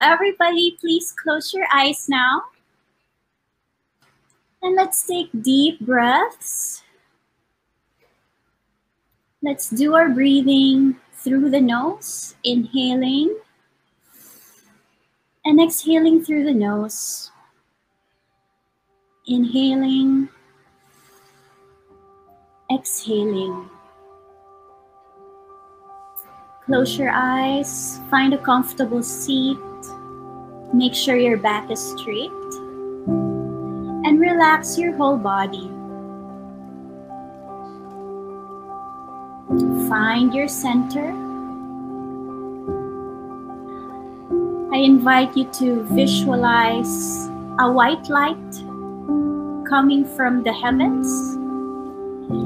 Everybody, please close your eyes now. And let's take deep breaths. Let's do our breathing through the nose, inhaling and exhaling through the nose. Inhaling, exhaling. Close your eyes, find a comfortable seat, make sure your back is straight, and relax your whole body. Find your center. I invite you to visualize a white light coming from the heavens.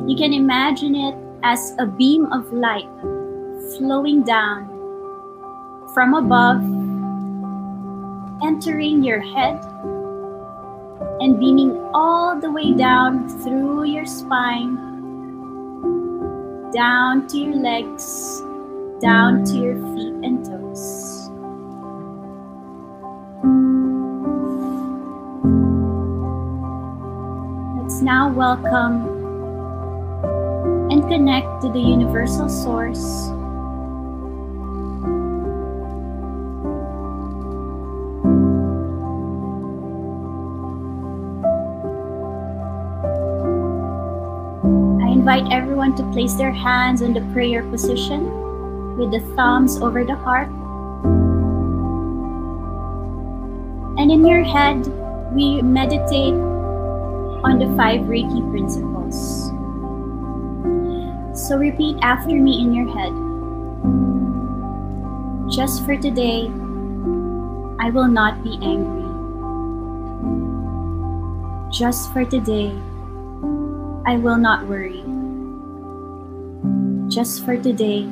You can imagine it as a beam of light flowing down from above, entering your head and beaming all the way down through your spine down to your legs, down to your feet and toes. Let's now welcome and connect to the universal source. Invite everyone to place their hands in the prayer position with the thumbs over the heart. And in your head, we meditate on the five Reiki principles. So repeat after me in your head. Just for today, I will not be angry. Just for today, I will not worry. Just for today,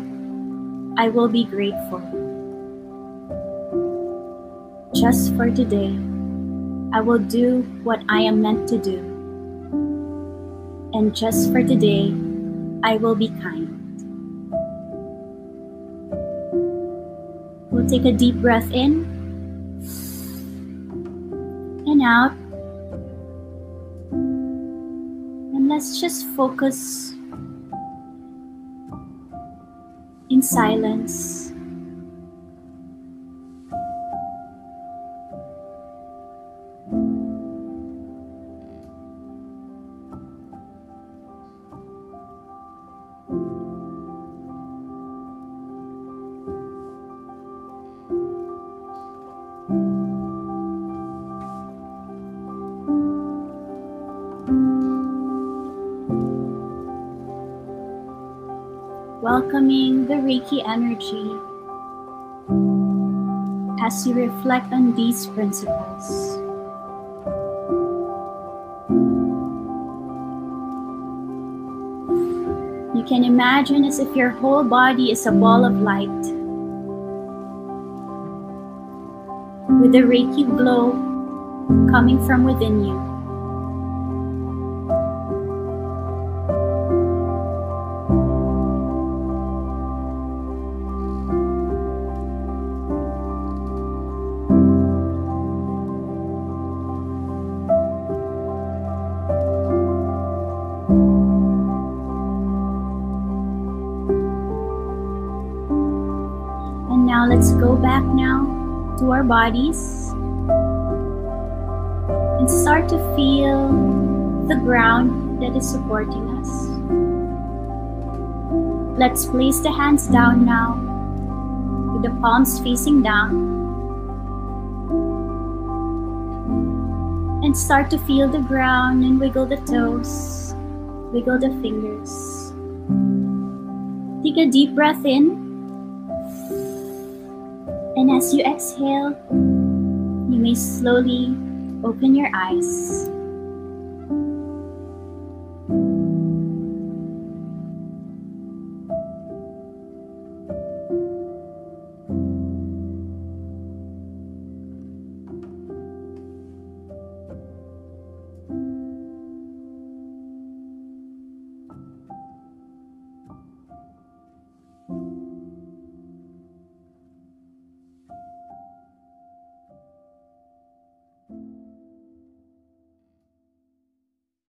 I will be grateful. Just for today, I will do what I am meant to do. And just for today, I will be kind. We'll take a deep breath in and out. And let's just focus silence. Welcoming the Reiki energy as you reflect on these principles. You can imagine as if your whole body is a ball of light with the Reiki glow coming from within you. Our bodies and start to feel the ground that is supporting us. Let's place the hands down now with the palms facing down. And start to feel the ground and wiggle the toes, wiggle the fingers. Take a deep breath in and as you exhale, you may slowly open your eyes.